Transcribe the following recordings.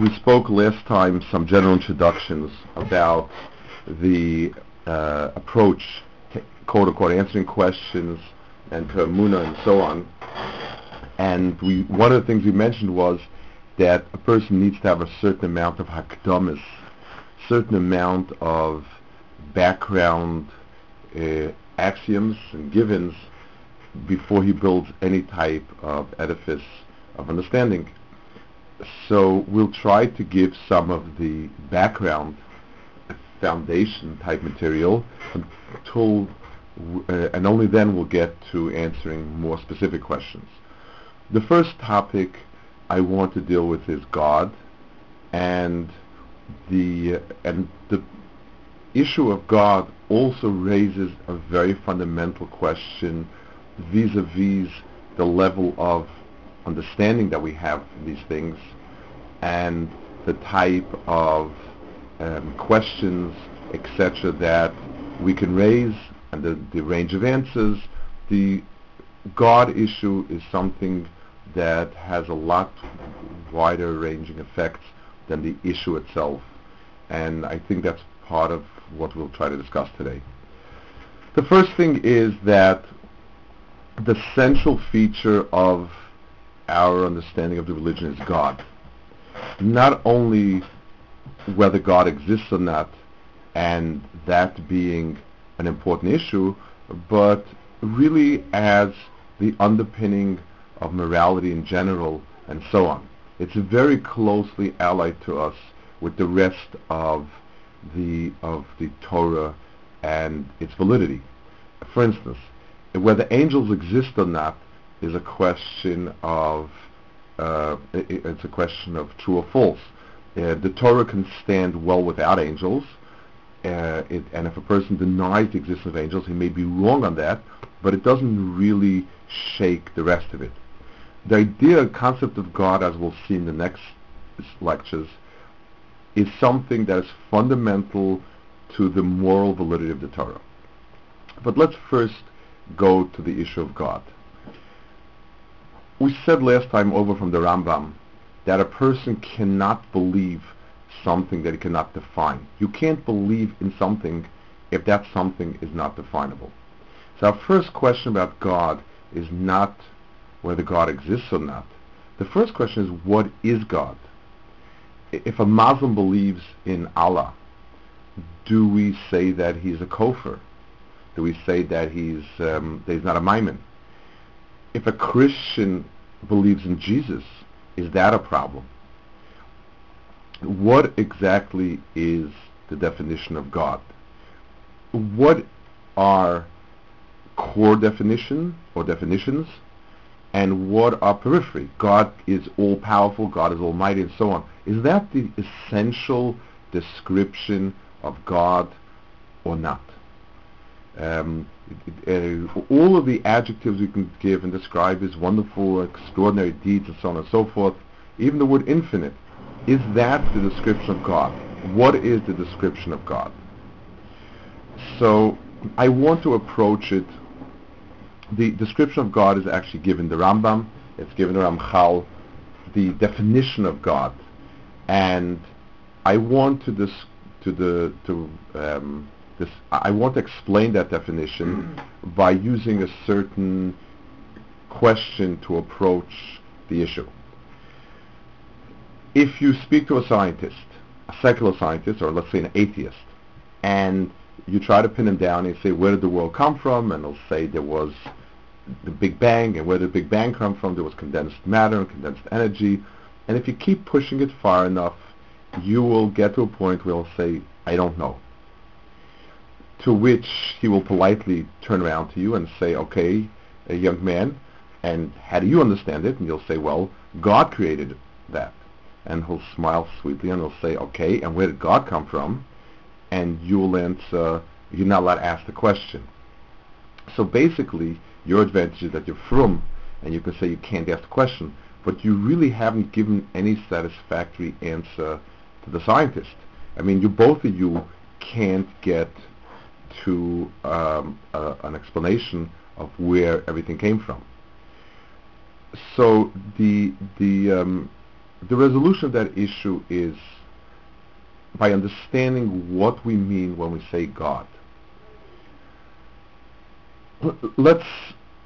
we spoke last time some general introductions about the uh, approach to quote unquote answering questions and to Muna and so on. And we one of the things we mentioned was that a person needs to have a certain amount of hakdamis, certain amount of background uh, axioms and givens before he builds any type of edifice of understanding. So we'll try to give some of the background foundation type material until uh, and only then we'll get to answering more specific questions. The first topic I want to deal with is God and the and the issue of God also raises a very fundamental question vis-a-vis the level of understanding that we have these things and the type of um, questions, etc., that we can raise and the, the range of answers. The God issue is something that has a lot wider ranging effects than the issue itself. And I think that's part of what we'll try to discuss today. The first thing is that the central feature of our understanding of the religion is God. Not only whether God exists or not, and that being an important issue, but really as the underpinning of morality in general and so on. It's very closely allied to us with the rest of the of the Torah and its validity. For instance, whether angels exist or not is a question of uh, it, it's a question of true or false. Uh, the Torah can stand well without angels, uh, it, and if a person denies the existence of angels, he may be wrong on that, but it doesn't really shake the rest of it. The idea, concept of God, as we'll see in the next lectures, is something that is fundamental to the moral validity of the Torah. But let's first go to the issue of God. We said last time over from the Rambam that a person cannot believe something that he cannot define. You can't believe in something if that something is not definable. So our first question about God is not whether God exists or not. The first question is what is God? If a Muslim believes in Allah, do we say that he's a kofir? Do we say that he's um, that he's not a ma'amin? If a Christian believes in Jesus, is that a problem? What exactly is the definition of God? What are core definition or definitions and what are periphery? God is all powerful, God is almighty and so on. Is that the essential description of God or not? Um, uh, all of the adjectives you can give and describe is wonderful, extraordinary deeds, and so on and so forth. Even the word infinite. Is that the description of God? What is the description of God? So I want to approach it. The description of God is actually given the Rambam. It's given the Ramchal. The definition of God, and I want to dis- to the to um, this, I want to explain that definition by using a certain question to approach the issue. If you speak to a scientist, a secular scientist, or let's say an atheist, and you try to pin him down and say, where did the world come from? And he'll say there was the Big Bang, and where did the Big Bang come from? There was condensed matter and condensed energy. And if you keep pushing it far enough, you will get to a point where he'll say, I don't know to which he will politely turn around to you and say, okay, a young man, and how do you understand it? And you'll say, well, God created that. And he'll smile sweetly and he'll say, okay, and where did God come from? And you'll answer, you're not allowed to ask the question. So basically, your advantage is that you're from, and you can say you can't ask the question, but you really haven't given any satisfactory answer to the scientist. I mean, you both of you can't get to um, uh, an explanation of where everything came from. So the the um, the resolution of that issue is by understanding what we mean when we say God. Let's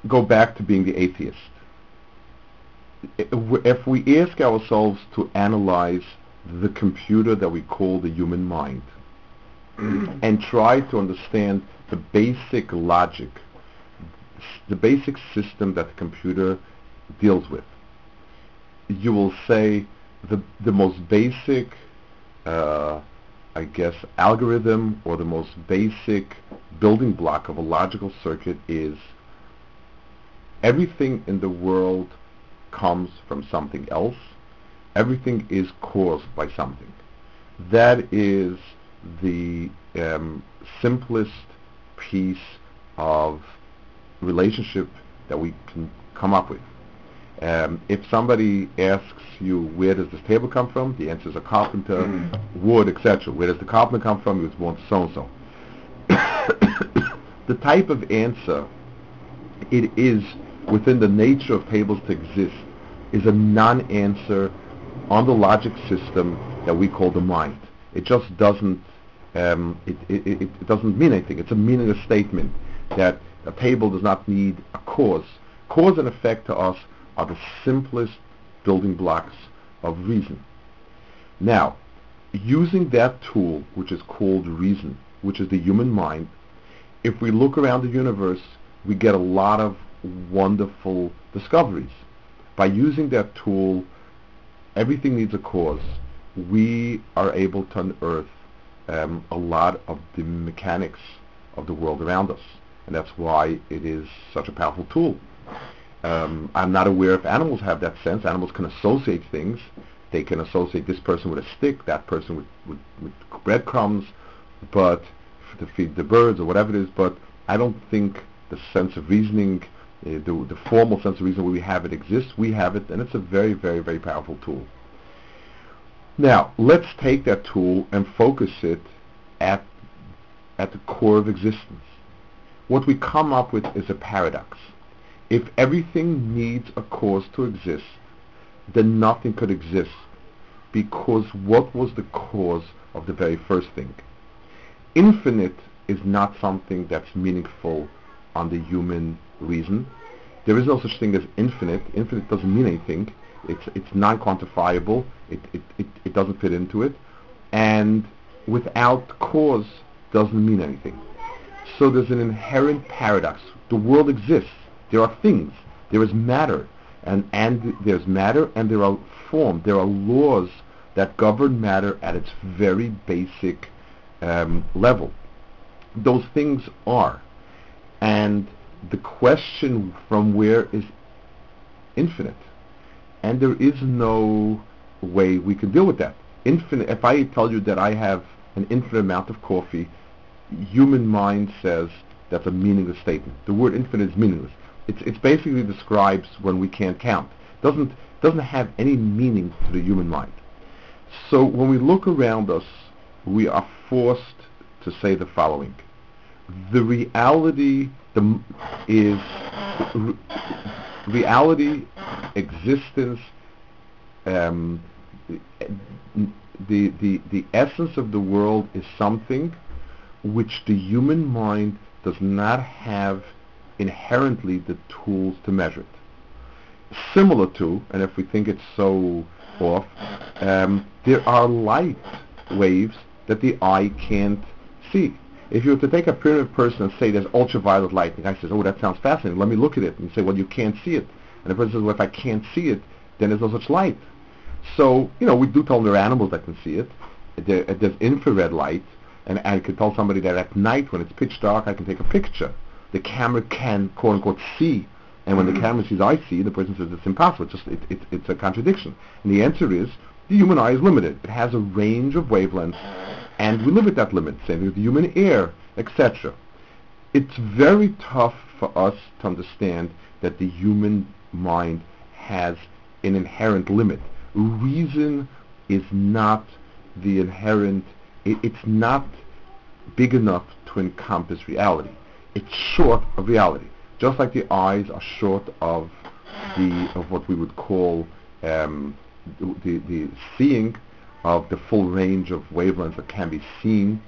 go back to being the atheist. If we ask ourselves to analyze the computer that we call the human mind and try to understand the basic logic, the basic system that the computer deals with, you will say the, the most basic uh, I guess, algorithm or the most basic building block of a logical circuit is everything in the world comes from something else. Everything is caused by something. That is the um, simplest piece of relationship that we can come up with. Um, if somebody asks you where does this table come from, the answer is a carpenter, mm. wood, etc. Where does the carpenter come from? He was born so and so. The type of answer it is within the nature of tables to exist is a non-answer on the logic system that we call the mind. It just doesn't um, it, it, it, it doesn't mean anything. It's a meaningless statement that a table does not need a cause. Cause and effect to us are the simplest building blocks of reason. Now, using that tool, which is called reason, which is the human mind, if we look around the universe, we get a lot of wonderful discoveries. By using that tool, everything needs a cause. We are able to unearth um, a lot of the mechanics of the world around us. And that's why it is such a powerful tool. Um, I'm not aware if animals have that sense. Animals can associate things. They can associate this person with a stick, that person with, with, with breadcrumbs, but to feed the birds or whatever it is. But I don't think the sense of reasoning, uh, the, the formal sense of reasoning, we have it exists. We have it, and it's a very, very, very powerful tool. Now, let's take that tool and focus it at, at the core of existence. What we come up with is a paradox. If everything needs a cause to exist, then nothing could exist because what was the cause of the very first thing? Infinite is not something that's meaningful on the human reason. There is no such thing as infinite. Infinite doesn't mean anything. It's, it's non-quantifiable. It, it, it, it doesn't fit into it. And without cause doesn't mean anything. So there's an inherent paradox. The world exists there are things. There is matter. And, and there's matter and there are form. There are laws that govern matter at its very basic um, level. Those things are. And the question from where is infinite. And there is no way we can deal with that. Infinite. If I tell you that I have an infinite amount of coffee, human mind says that's a meaningless statement. The word infinite is meaningless. It's, it's basically describes when we can't count. Doesn't doesn't have any meaning to the human mind. So when we look around us, we are forced to say the following: the reality the, is reality, existence, um, the, the, the essence of the world is something which the human mind does not have inherently the tools to measure it. Similar to, and if we think it's so off, um, there are light waves that the eye can't see. If you were to take a primitive person and say there's ultraviolet light, the guy says, oh, that sounds fascinating, let me look at it. And you say, well, you can't see it. And the person says, well, if I can't see it, then there's no such light. So, you know, we do tell them there are animals that can see it. There, there's infrared light, and I can tell somebody that at night when it's pitch dark, I can take a picture the camera can quote unquote see. And when mm-hmm. the camera sees I see, the person says it's impossible. It's just it, it, it's a contradiction. And the answer is the human eye is limited. It has a range of wavelengths, and we limit that limit. Same with human ear, etc. It's very tough for us to understand that the human mind has an inherent limit. Reason is not the inherent. It, it's not big enough to encompass reality it's short of reality. Just like the eyes are short of the of what we would call um, the, the seeing of the full range of wavelengths that can be seen,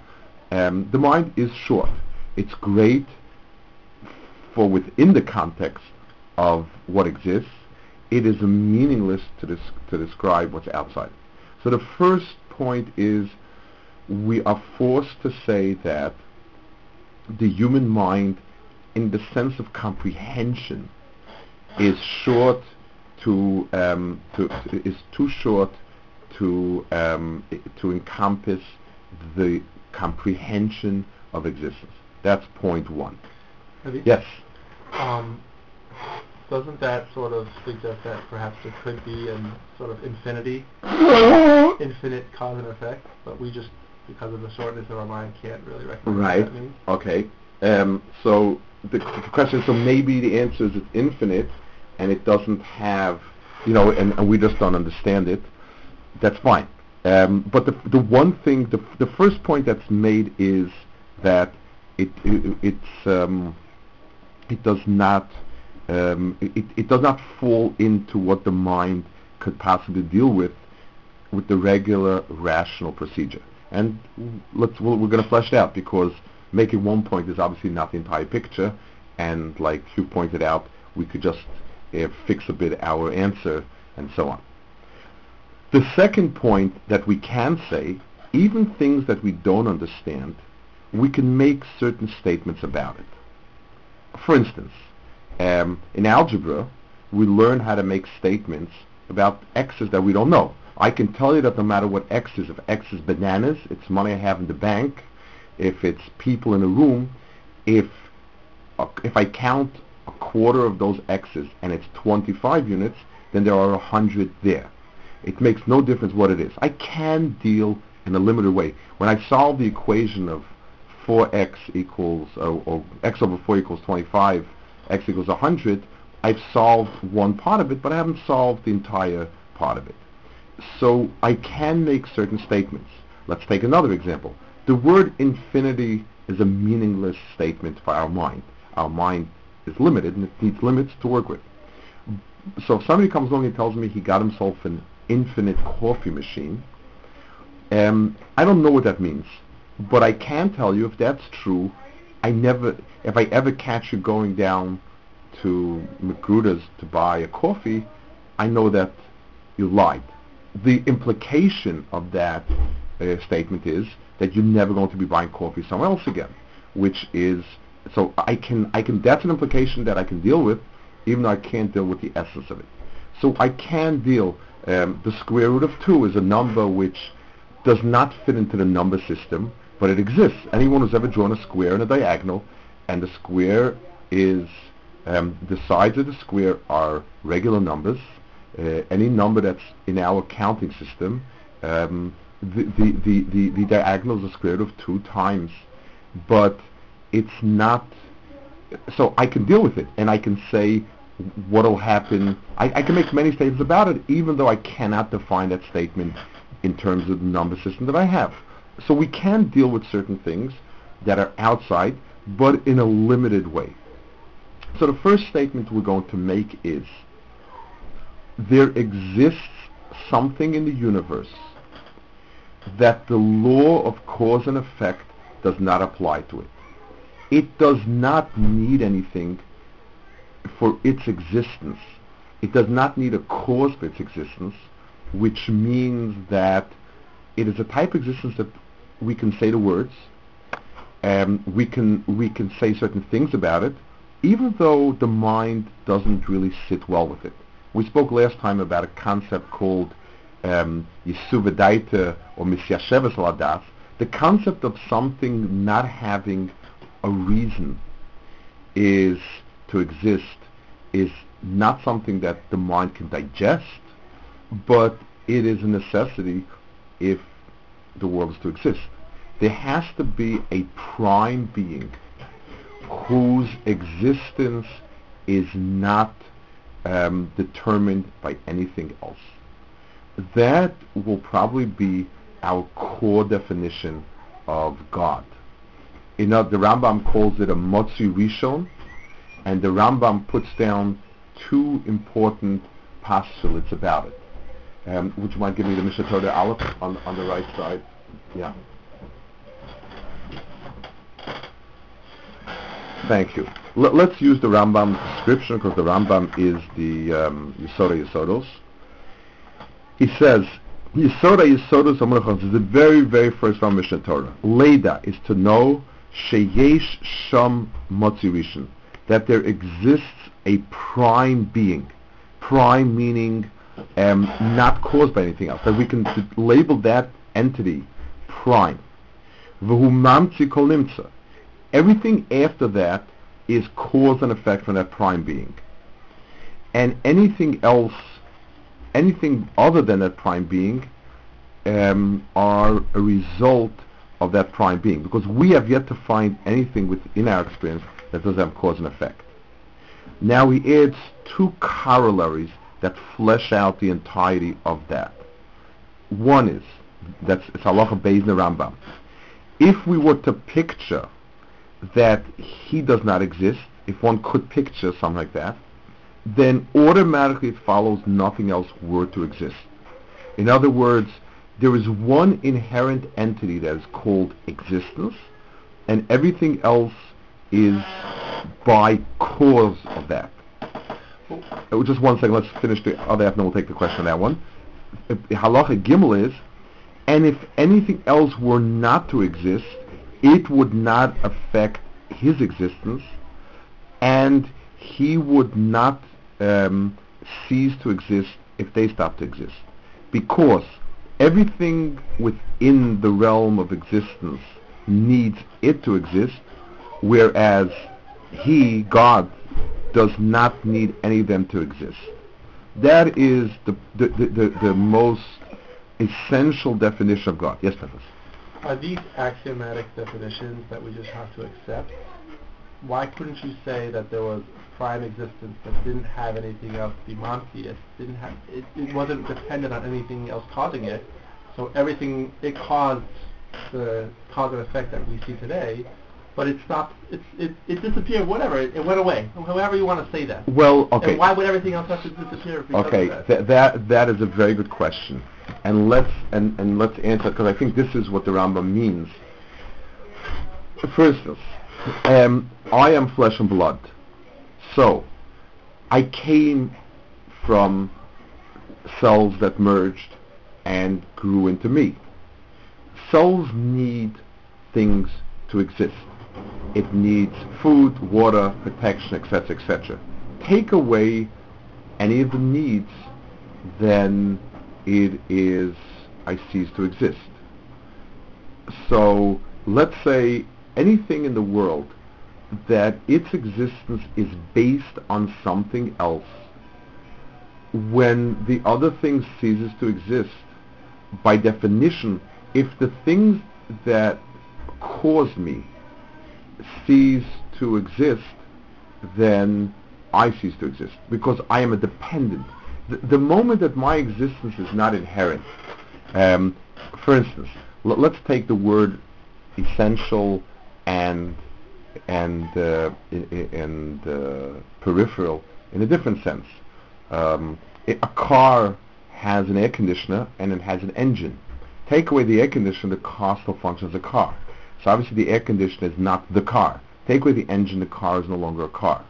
um, the mind is short. It's great for within the context of what exists. It is meaningless to, des- to describe what's outside. So the first point is we are forced to say that the human mind, in the sense of comprehension, is short to, um, to, to is too short to um, to encompass the comprehension of existence. That's point one. Maybe? Yes. Um, doesn't that sort of suggest that perhaps there could be an sort of infinity, infinite cause and effect, but we just, because of the shortness of our mind, can't really recognize Right. what that means? Okay. Um, so the, the question, so maybe the answer is it's infinite, and it doesn't have, you know, and, and we just don't understand it. That's fine. Um, but the the one thing, the the first point that's made is that it, it it's um, it does not um, it, it does not fall into what the mind could possibly deal with with the regular rational procedure. And let's we're, going to flesh it out because making one point is obviously not the entire picture. And like you pointed out, we could just uh, fix a bit our answer and so on. The second point that we can say, even things that we don't understand, we can make certain statements about it. For instance, um, in algebra, we learn how to make statements about x's that we don't know. I can tell you that no matter what x is, if x is bananas, it's money I have in the bank. If it's people in a room, if if I count a quarter of those x's and it's 25 units, then there are 100 there. It makes no difference what it is. I can deal in a limited way. When I solve the equation of 4x equals, uh, or x over 4 equals 25, x equals 100, I've solved one part of it, but I haven't solved the entire part of it. So I can make certain statements. Let's take another example. The word infinity is a meaningless statement for our mind. Our mind is limited and it needs limits to work with. So if somebody comes along and tells me he got himself an infinite coffee machine, um, I don't know what that means. But I can tell you if that's true, I never, if I ever catch you going down to Magruder's to buy a coffee, I know that you lied. The implication of that uh, statement is that you're never going to be buying coffee somewhere else again, which is so I can I can that's an implication that I can deal with, even though I can't deal with the essence of it. So I can deal. Um, the square root of two is a number which does not fit into the number system, but it exists. Anyone who's ever drawn a square and a diagonal, and the square is um, the sides of the square are regular numbers. Uh, any number that's in our counting system, um, the, the, the, the, the diagonal is the square root of two times, but it's not. So I can deal with it, and I can say what'll happen. I, I can make many statements about it, even though I cannot define that statement in terms of the number system that I have. So we can deal with certain things that are outside, but in a limited way. So the first statement we're going to make is there exists something in the universe that the law of cause and effect does not apply to it. It does not need anything for its existence. It does not need a cause for its existence, which means that it is a type of existence that we can say the words, um, we can we can say certain things about it, even though the mind doesn't really sit well with it. We spoke last time about a concept called um, or Misyasheves Ladas, the concept of something not having a reason is to exist is not something that the mind can digest, but it is a necessity if the world is to exist. There has to be a prime being whose existence is not um, determined by anything else. That will probably be our core definition of God. You know, the Rambam calls it a Matzui Rishon, and the Rambam puts down two important postulates about it. Um, would you mind giving me the Mishneh Torah Aleph on, on the right side? Yeah. Thank you. L- let's use the Rambam description because the Rambam is the um, Yisoda Yisodos. He says, Yisoda Yisodos Amalechots is the very, very first from Mishneh Torah. Leda is to know Sheyesh Sham Matzui Rishon, that there exists a prime being. Prime meaning um, not caused by anything else. That we can label that entity prime. Everything after that is cause and effect from that prime being. And anything else, anything other than that prime being, um, are a result of that prime being. Because we have yet to find anything within our experience that doesn't have cause and effect. Now he adds two corollaries that flesh out the entirety of that. One is, that's it's halacha beis Rambam. If we were to picture that he does not exist, if one could picture something like that, then automatically it follows nothing else were to exist. In other words, there is one inherent entity that is called existence, and everything else is by cause of that. Uh, Just one second, let's finish the other half and we'll take the question on that one. Halacha Gimel is, and if anything else were not to exist, it would not affect his existence, and he would not um, cease to exist if they stopped to exist. Because everything within the realm of existence needs it to exist, whereas he, God, does not need any of them to exist. That is the, the, the, the, the most essential definition of God. Yes, Professor. Are these axiomatic definitions that we just have to accept? Why couldn't you say that there was prime existence that didn't have anything else to be It didn't have it, it wasn't dependent on anything else causing it. So everything it caused the cause and effect that we see today, but it stopped. It it, it disappeared. Whatever. It, it went away. However you want to say that. Well, okay. And why would everything else have to disappear? Okay, that? th- that that is a very good question, and let's and, and let's answer because I think this is what the Rambam means. For instance, um, I am flesh and blood, so I came from cells that merged and grew into me. Cells need things to exist. It needs food, water, protection, etc., etc. Take away any of the needs, then it is I cease to exist. So let's say anything in the world that its existence is based on something else, when the other thing ceases to exist, by definition, if the things that cause me cease to exist, then I cease to exist because I am a dependent. The, the moment that my existence is not inherent, um, for instance, l- let's take the word essential and and uh, and uh, peripheral in a different sense. Um, a car has an air conditioner and it has an engine. Take away the air conditioner, the car still functions as a car. So obviously the air conditioner is not the car. Take away the engine, the car is no longer a car.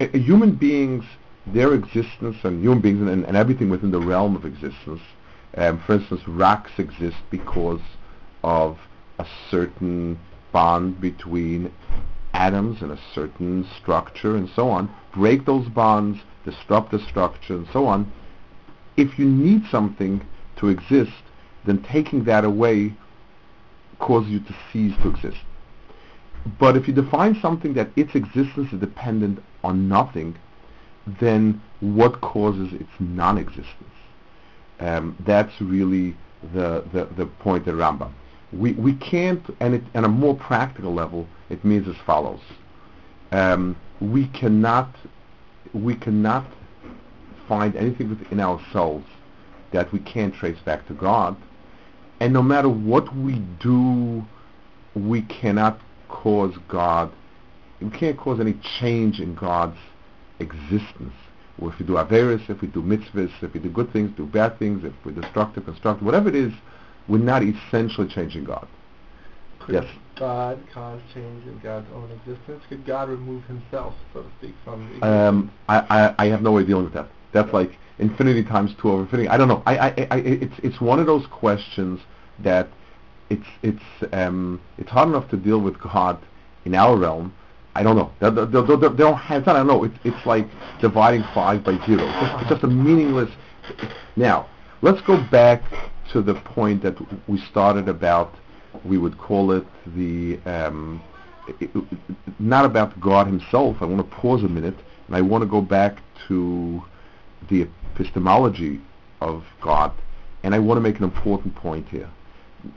A- a human beings, their existence, and human beings, and, and everything within the realm of existence. Um, for instance, rocks exist because of a certain bond between atoms and a certain structure, and so on. Break those bonds, disrupt the structure, and so on. If you need something to exist, then taking that away causes you to cease to exist. But if you define something that its existence is dependent on nothing, then what causes its non-existence? Um, that's really the, the, the point of Rambam. We, we can't, and it, on a more practical level, it means as follows. Um, we cannot, we cannot find anything within ourselves that we can't trace back to God. And no matter what we do, we cannot cause God, we can't cause any change in God's existence. or if we do averis, if we do mitzvahs, if we do good things, do bad things, if we're destructive, constructive, whatever it is, we're not essentially changing God. Could Yes. God cause change in God's own existence? Could God remove himself, so to speak, from? Um, I, I, I have no way of dealing with that. That's like infinity times two over infinity. I don't know. I, I, I, it's, it's one of those questions that it's, it's, um, it's hard enough to deal with God in our realm. I don't know. They, don't have, I don't know. It's, it's like dividing five by zero. It's just, it's just a meaningless. Now, let's go back to the point that we started about. We would call it the um, it- it- not about God Himself. I want to pause a minute, and I want to go back to the epistemology of God, and I want to make an important point here,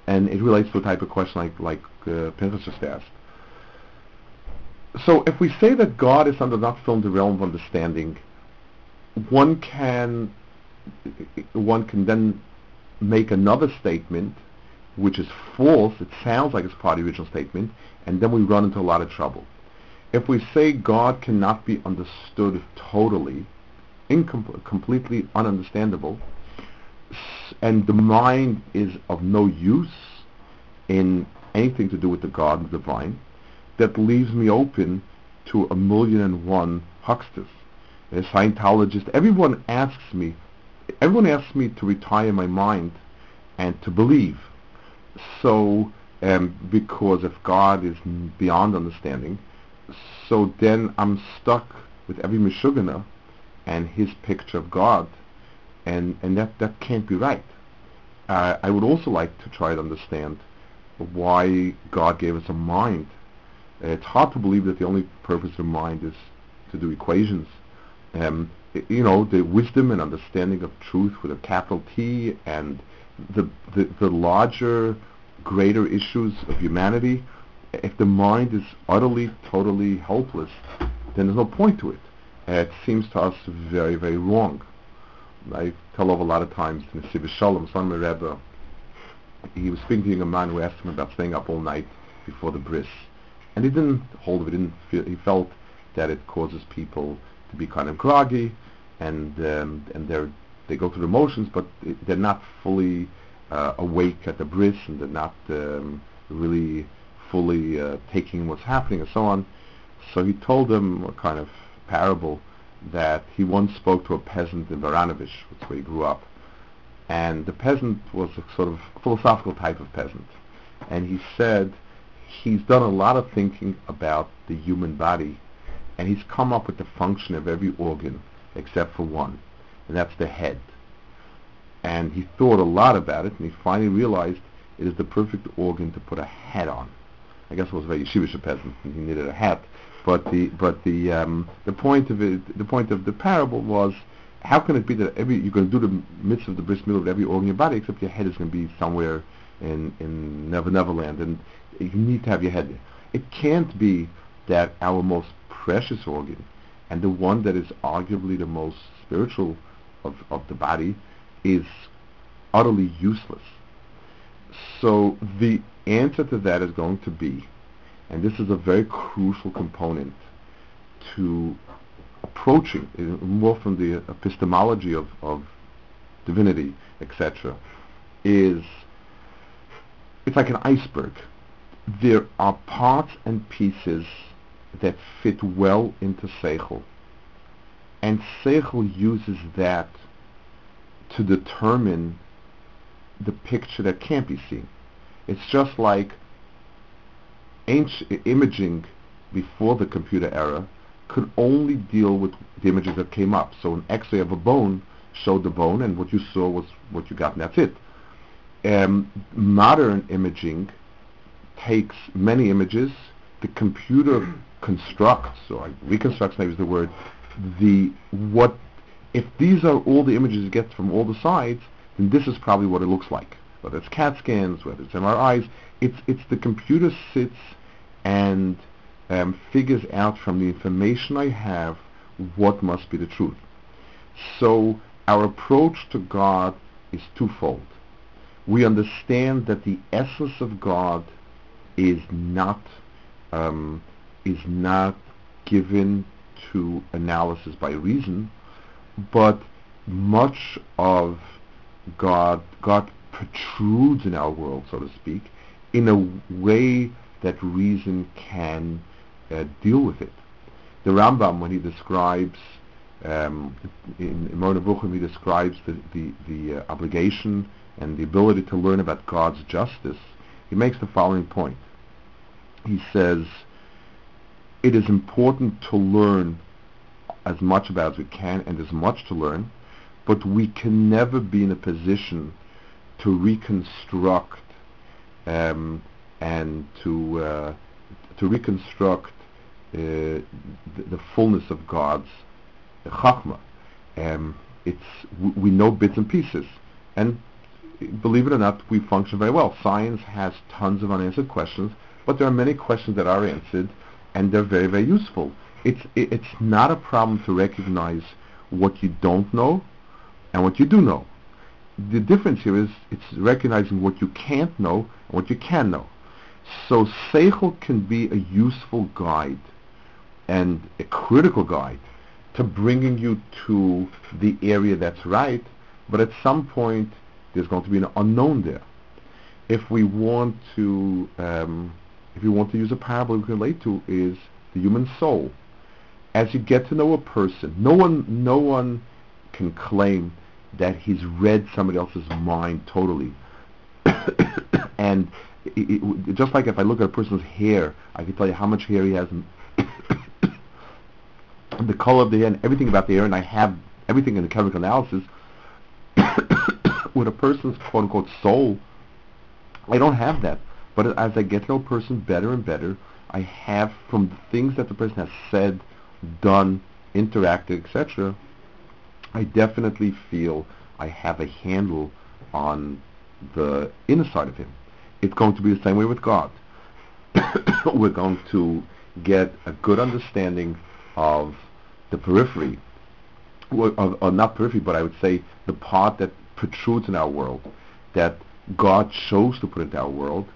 and it relates to a type of question like like uh, Pinchas just asked. So, if we say that God is under not from the realm of understanding, one can one can then make another statement which is false, it sounds like it's part of the original statement, and then we run into a lot of trouble. If we say God cannot be understood totally, incom- completely ununderstandable, and the mind is of no use in anything to do with the God and the divine, that leaves me open to a million and one hucksters. A Scientologist, everyone asks me, everyone asks me to retire my mind and to believe. So, um, because if God is beyond understanding, so then I'm stuck with every Meshuggah and his picture of God, and, and that, that can't be right. Uh, I would also like to try to understand why God gave us a mind. It's hard to believe that the only purpose of mind is to do equations. Um, you know, the wisdom and understanding of truth with a capital T and the, the, the larger, greater issues of humanity, if the mind is utterly, totally helpless, then there's no point to it. It seems to us very, very wrong. I tell over a lot of times in the Nesivos Shalom, Slonimer Rebbe, he was speaking to a man who asked him about staying up all night before the bris. And he didn't hold of it, didn't feel, he felt that it causes people to be kind of groggy and um, and they're they go through the motions but they're not fully uh, awake at the bris and they're not um, really fully uh, taking what's happening and so on. So he told them kind of parable that he once spoke to a peasant in Baranovich, that's where he grew up, and the peasant was a sort of philosophical type of peasant, and he said he's done a lot of thinking about the human body, and he's come up with the function of every organ except for one, and that's the head. And he thought a lot about it, and he finally realized it is the perfect organ to put a hat on. I guess it was a very yeshivish peasant, and he needed a hat. But the but the um, the point of it, the point of the parable was, how can it be that every you're going to do the mitzvah of the bris milah with every organ in your body, except your head is going to be somewhere in in Never Neverland, and you need to have your head there. It can't be that our most precious organ, and the one that is arguably the most spiritual of of the body, is utterly useless. So the answer to that is going to be, and this is a very crucial component to approaching uh, more from the epistemology of, of divinity, etc., is it's like an iceberg. There are parts and pieces that fit well into Seichel, and Seichel uses that to determine the picture that can't be seen. It's just like imaging before the computer era could only deal with the images that came up. So an X-ray of a bone showed the bone, and what you saw was what you got, and that's it. Um, modern imaging takes many images. The computer constructs, or reconstructs, maybe is the word. The what if these are all the images it gets from all the sides, then this is probably what it looks like. Whether it's CAT scans, whether it's MRIs, it's it's the computer sits and um, figures out from the information I have what must be the truth. So our approach to God is twofold. We understand that the essence of God is not um, is not given to analysis by reason, but much of God, God protrudes in our world, so to speak, in a way that reason can uh, deal with it. The Rambam, when he describes um, in, in Nevuchim, he describes the, the, the uh, obligation and the ability to learn about God's justice. He makes the following point. He says, it is important to learn as much about as we can, and there's much to learn, but we can never be in a position to reconstruct um, and to uh, to reconstruct uh, the, the, fullness of God's chachma. Um, it's we know bits and pieces, and believe it or not, we function very well. Science has tons of unanswered questions, but there are many questions that are answered, and they're very very useful. It's it, it's not a problem to recognize what you don't know and what you do know. The difference here is it's recognizing what you can't know and what you can know. So Seichel can be a useful guide and a critical guide to bringing you to the area that's right, but at some point there's going to be an unknown there. If we want to, um, if you want to use a parable we can relate to is the human soul. As you get to know a person, no one, no one can claim that he's read somebody else's mind totally. and it, it, just like if I look at a person's hair, I can tell you how much hair he has, and the color of the hair, and everything about the hair, and I have everything in the chemical analysis. With a person's quote unquote soul, I don't have that. But as I get to know a person better and better, I have from the things that the person has said, done, interacted, etc. I definitely feel I have a handle on the inner side of him. It's going to be the same way with God. We're going to get a good understanding of the periphery, or, or, not periphery, but I would say the part that protrudes in our world, that God chose to put into our world,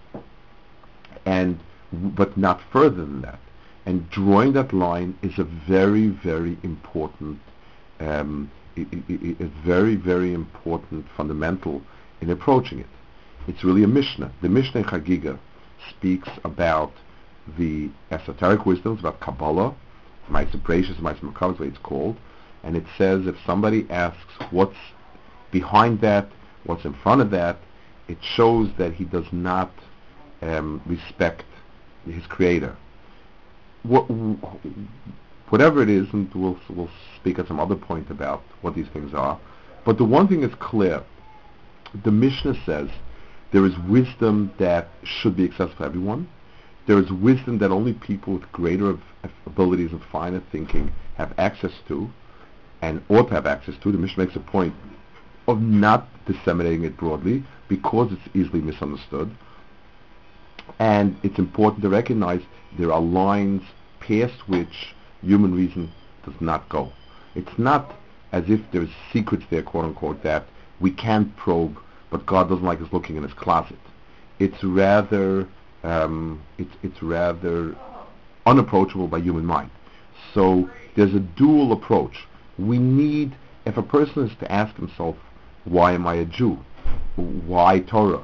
and but not further than that. And drawing that line is a very, very important, um, a very, very important fundamental in approaching it. It's really a Mishnah. The Mishnah in Chagiga speaks about the esoteric wisdoms, about Kabbalah, Bereishis, Ma'aseh Merkavah, way it's called, and it says if somebody asks what's behind that, what's in front of that, it shows that he does not um, respect his creator. What, whatever it is, and we'll, we'll speak at some other point about what these things are, but the one thing is clear. The Mishnah says there is wisdom that should be accessible to everyone. There is wisdom that only people with greater abilities and finer thinking have access to and ought to have access to. The Mishnah makes a point of not disseminating it broadly because it's easily misunderstood. And it's important to recognize there are lines past which human reason does not go. It's not as if there's secrets there, quote unquote, that we can't probe but God doesn't like us looking in his closet. It's rather um, it's it's rather unapproachable by human mind. So there's a dual approach. We need if a person is to ask himself, why am I a Jew? Why Torah?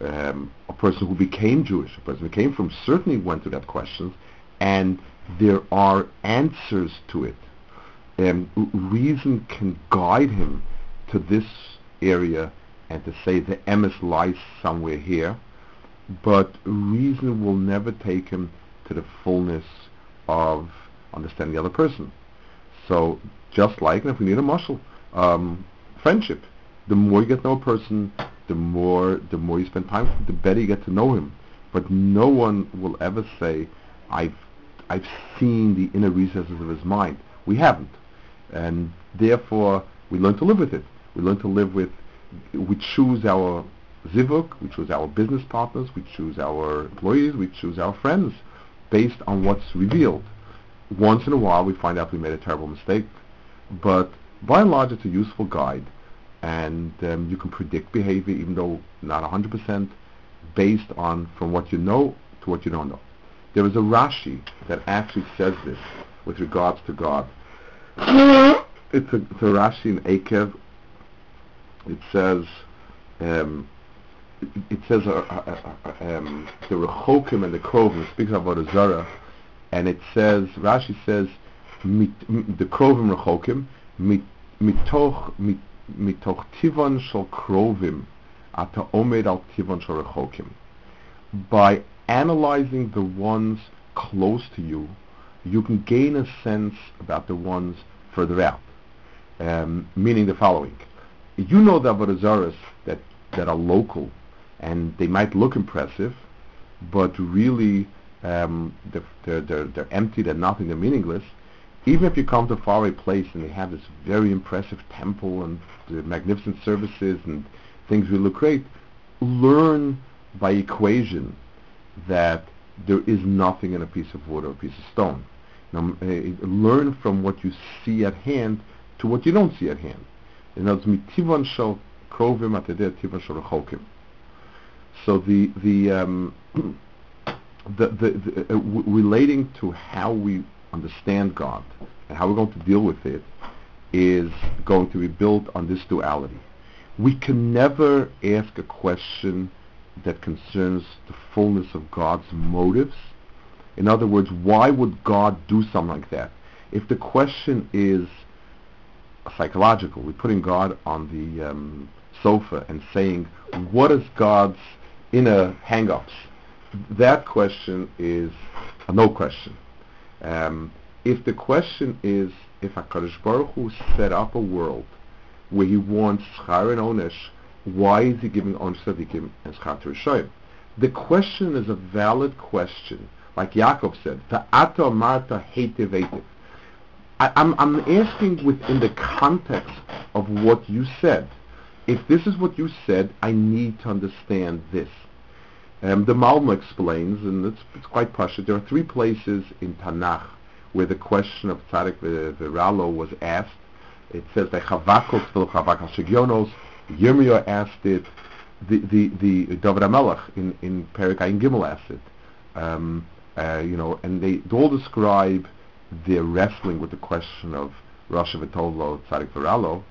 Um, a person who became Jewish, a person who came from certainly went through that question, and there are answers to it. Um, reason can guide him to this area and to say the emes lies somewhere here, but reason will never take him to the fullness of understanding the other person. So just like if we need a muscle, um, friendship. The more you get to know a person, the more the more you spend time with him, the better you get to know him. But no one will ever say, I've I've seen the inner recesses of his mind. We haven't. And therefore we learn to live with it. We learn to live with we choose our zivug, we choose our business partners, we choose our employees, we choose our friends based on what's revealed. Once in a while we find out we made a terrible mistake, but by and large it's a useful guide and um, you can predict behavior even though not 100% based on from what you know to what you don't know. There is a Rashi that actually says this with regards to God. it's a, it's a Rashi in Eikev. It says, um, it, says uh, uh, uh, um, the Rechokim and the Krovim speaks about a Zara, and it says Rashi says the Krovim Rechokim mit, mitoch mit, mitoch tivon shel Krovim ata omed al tivon shel Rechokim. By analyzing the ones close to you, you can gain a sense about the ones further out. Um, meaning the following. You know the Avodah that, that are local and they might look impressive, but really um, they're, they're, they're, empty, they're nothing, they're meaningless. Even if you come to a faraway place and they have this very impressive temple and the magnificent services and things really look great, learn by equation that there is nothing in a piece of wood or a piece of stone. Now, uh, learn from what you see at hand to what you don't see at hand. In other words, mitivon shel krovim atedeh tivon shel rechokim. So the the um, the, the, the uh, w- relating to how we understand God and how we're going to deal with it is going to be built on this duality. We can never ask a question that concerns the fullness of God's motives. In other words, why would God do something like that? If the question is psychological, we're putting God on the um, sofa and saying, what is God's inner hang-ups? That question is a no question. Um, if the question is, if HaKadosh Baruch Hu set up a world where he wants schar and onesh, why is he giving onesh tzaddikim and schar to The question is a valid question. Like Yaakov said, Ta'ata marta hetev I, I'm, I'm asking within the context of what you said. If this is what you said, I need to understand this. Um, the Malma explains, and it's, it's quite pashut, there are three places in Tanakh where the question of Tzadik Viralo was asked. It says that Chavakos Chavakos Shigionos, Yirmiyah asked it, the, the, the David HaMelech in, in Perek Ayin Gimel asked it. Um, uh, you know, and they all describe their wrestling with the question of Rosh V'Tovlo Tzadik Viralo,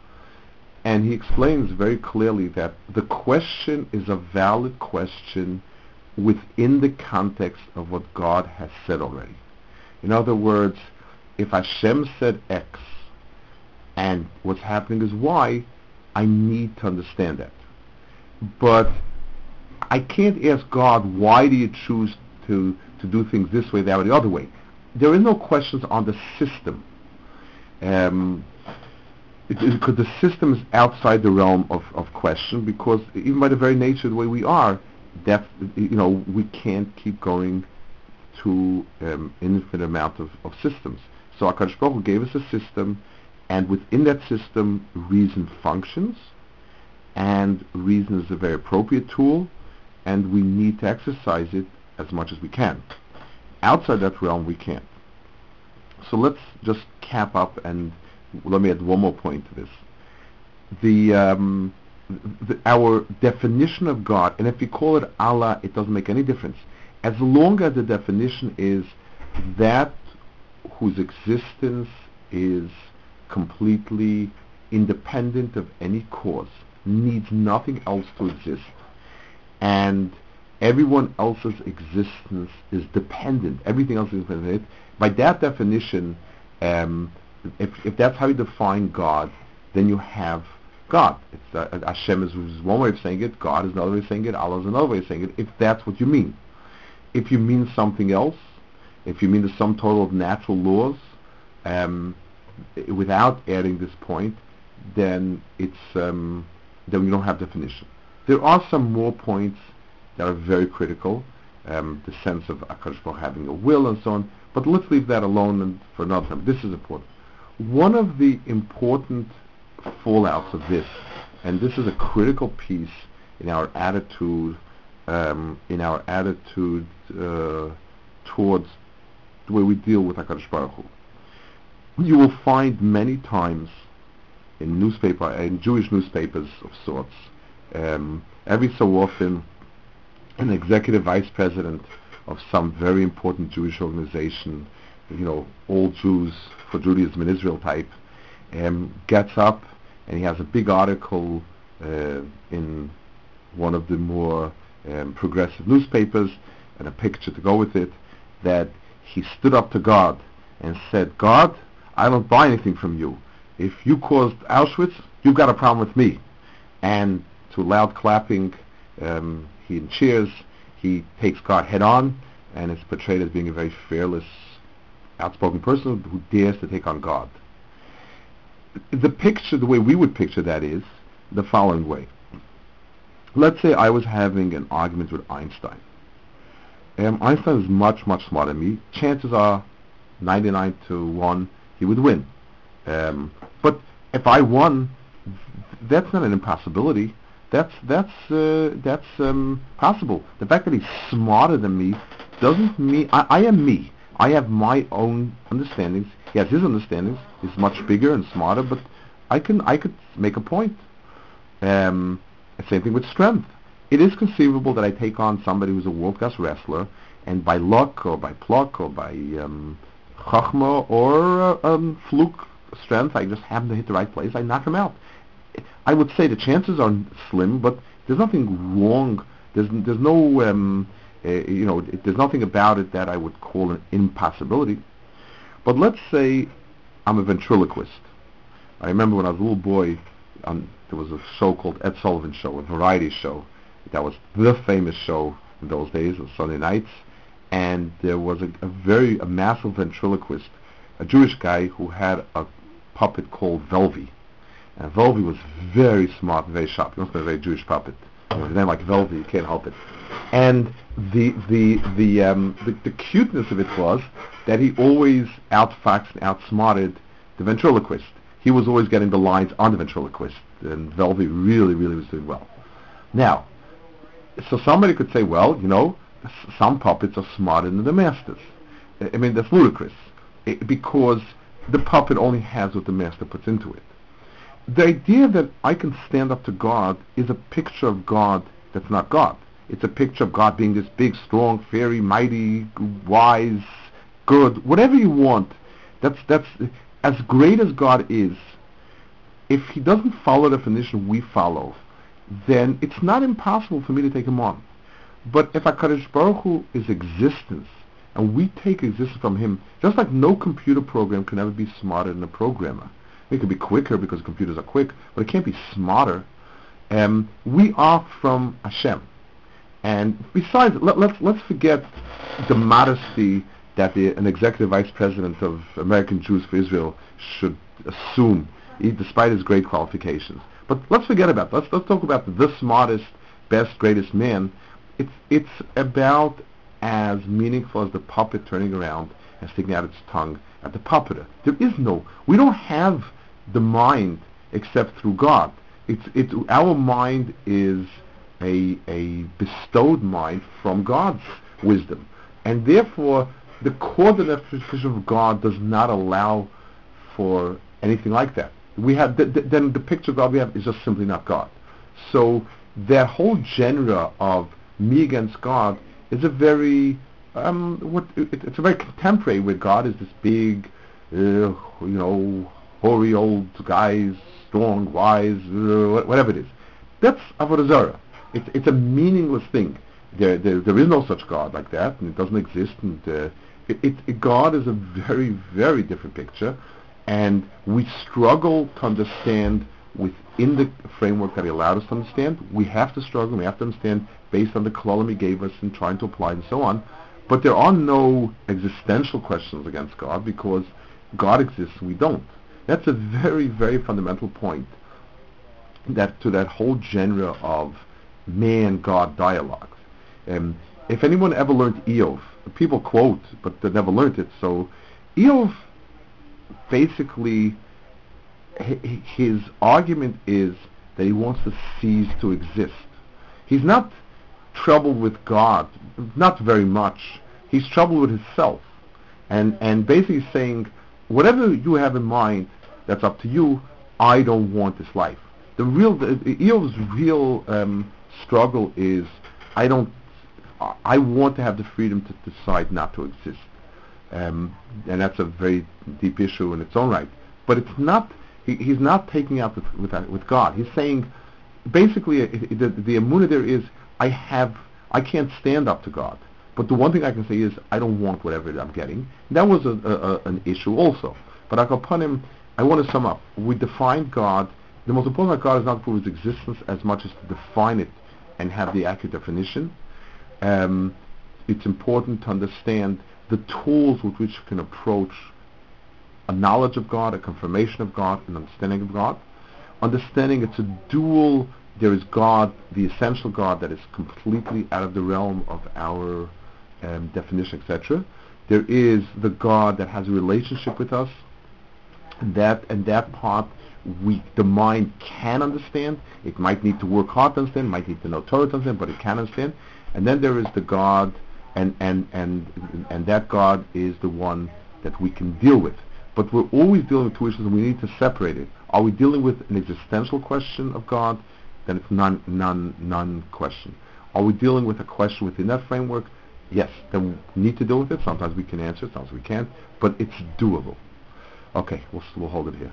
and he explains very clearly that the question is a valid question within the context of what God has said already. In other words, if Hashem said X and what's happening is Y, I need to understand that. But I can't ask God, why do you choose to, to do things this way, that way, the other way? There are no questions on the system. Um, because the system is outside the realm of, of question because even by the very nature of the way we are, that you know we can't keep going to um, infinite amount of, of systems. So Akash Baruch gave us a system, and within that system, reason functions, and reason is a very appropriate tool, and we need to exercise it as much as we can. Outside that realm, we can't. So let's just cap up and let me add one more point to this. The um, the, our definition of God, and if we call it Allah, it doesn't make any difference. As long as the definition is that whose existence is completely independent of any cause, needs nothing else to exist, and everyone else's existence is dependent, everything else is dependent. By that definition, um, if, if that's how you define God, then you have God. It's, uh, Hashem is, is one way of saying it. God is another way of saying it. Allah is another way of saying it. If that's what you mean. If you mean something else, if you mean the sum total of natural laws, um, without adding this point, then it's um, then we don't have definition. There are some more points that are very critical. Um, the sense of Akash having a will and so on. But let's leave that alone and for another time. This is important. One of the important fallouts of this, and this is a critical piece in our attitude, um, in our attitude uh, towards the way we deal with Hakadosh Baruch Hu. You will find many times in newspaper, in Jewish newspapers of sorts, um, every so often, an executive vice president of some very important Jewish organization, you know, all Jews for Judaism in Israel type, um, gets up and he has a big article uh, in one of the more um, progressive newspapers and a picture to go with it that he stood up to God and said, God, I don't buy anything from you. If you caused Auschwitz, you've got a problem with me. And to loud clapping, um, he cheers, he takes God head on and is portrayed as being a very fearless, outspoken person who dares to take on God. The picture, the way we would picture that is the following way. Let's say I was having an argument with Einstein. Um, Einstein is much, much smarter than me. Chances are 99 to 1 he would win. Um, but if I won, that's not an impossibility. That's that's uh, that's um, possible. The fact that he's smarter than me doesn't mean I, I am me. I have my own understandings. He has his understandings. He's much bigger and smarter, but I can I could make a point. Um, same thing with strength. It is conceivable that I take on somebody who's a world-class wrestler, and by luck or by pluck or by um, chachma or uh, um, fluke strength, I just happen to hit the right place. I knock him out. I would say the chances are slim, but there's nothing wrong. There's there's no um, uh, you know there's nothing about it that I would call an impossibility. But let's say I'm a ventriloquist. I remember when I was a little boy, um, there was a show called Ed Sullivan Show, a variety show. That was the famous show in those days, on Sunday nights. And there was a, a very a massive ventriloquist, a Jewish guy who had a puppet called Velvy and Velvy was very smart and very sharp. He must have been a very Jewish puppet. His name like Velvy, you can't help it. And the the the, um, the the cuteness of it was that he always outfoxed and outsmarted the ventriloquist. He was always getting the lines on the ventriloquist, and Velvy really really was doing well. Now, so somebody could say, well, you know, some puppets are smarter than the masters. I mean, that's ludicrous it, because the puppet only has what the master puts into it the idea that I can stand up to God is a picture of God that's not God. It's a picture of God being this big, strong, fairy, mighty, wise, good, whatever you want. That's that's as great as God is. If He doesn't follow the definition we follow, then it's not impossible for me to take Him on. But if Hakadosh Baruch Hu is existence, and we take existence from Him, just like no computer program can ever be smarter than a programmer it could be quicker because computers are quick, but it can't be smarter. Um, we are from Hashem. And besides, let, us let's, let's forget the modesty that the, an executive vice president of American Jews for Israel should assume, despite his great qualifications. But let's forget about that. Let's, let's talk about the smartest, best, greatest man. It's, it's about as meaningful as the puppet turning around and sticking out its tongue at the puppeter. There is no, we don't have the mind except through God. It's, it's, our mind is a, a bestowed mind from God's wisdom. And therefore, the core definition of God does not allow for anything like that. We have th- th- then the picture of God we have is just simply not God. So that whole genre of me against God is a very um, what it, it's a very contemporary with God is this big, uh, you know, hoary old guys, strong, wise, uh, whatever it is. That's Avodah Zarah. It's, it's a meaningless thing. There, there, there is no such God like that, and it doesn't exist. And uh, it, it, God is a very, very different picture, and we struggle to understand within the framework that He allowed us to understand. We have to struggle. We have to understand based on the kolalim He gave us and trying to apply and so on. But there are no existential questions against God because God exists, and we don't. That's a very, very fundamental point that to that whole genre of man-God dialogues. Um, if anyone ever learned Iyov, people quote, but they never learned it. So Iyov basically, his argument is that he wants to cease to exist. He's not troubled with God, not very much. He's troubled with himself, and and basically saying, whatever you have in mind, that's up to you. I don't want this life. The real, the, real um, struggle is, I don't, I want to have the freedom to decide not to exist. Um, and that's a very deep issue in its own right. But it's not, He, he's not taking out with with, that, with God. He's saying, basically, uh, the the emunah there is I have I can't stand up to God. But the one thing I can say is I don't want whatever I'm getting. That was a, a, a, an issue also. But him, I want to sum up. We define God. The most important about God is not to prove his existence as much as to define it and have the accurate definition. Um, it's important to understand the tools with which you can approach a knowledge of God, a confirmation of God, an understanding of God. Understanding it's a dual, there is God, the essential God that is completely out of the realm of our um, definition, etc. There is the God that has a relationship with us, and that and that part we the mind can understand. It might need to work hard to understand, might need to know Torah to understand, but it can understand. And then there is the God, and and and and that God is the one that we can deal with. But we're always dealing with two issues, and we need to separate it. Are we dealing with an existential question of God? Then it's non non non question. Are we dealing with a question within that framework? Yes. Then we need to deal with it. Sometimes we can answer, sometimes we can't, but it's doable. Okay, we'll, we'll hold it here.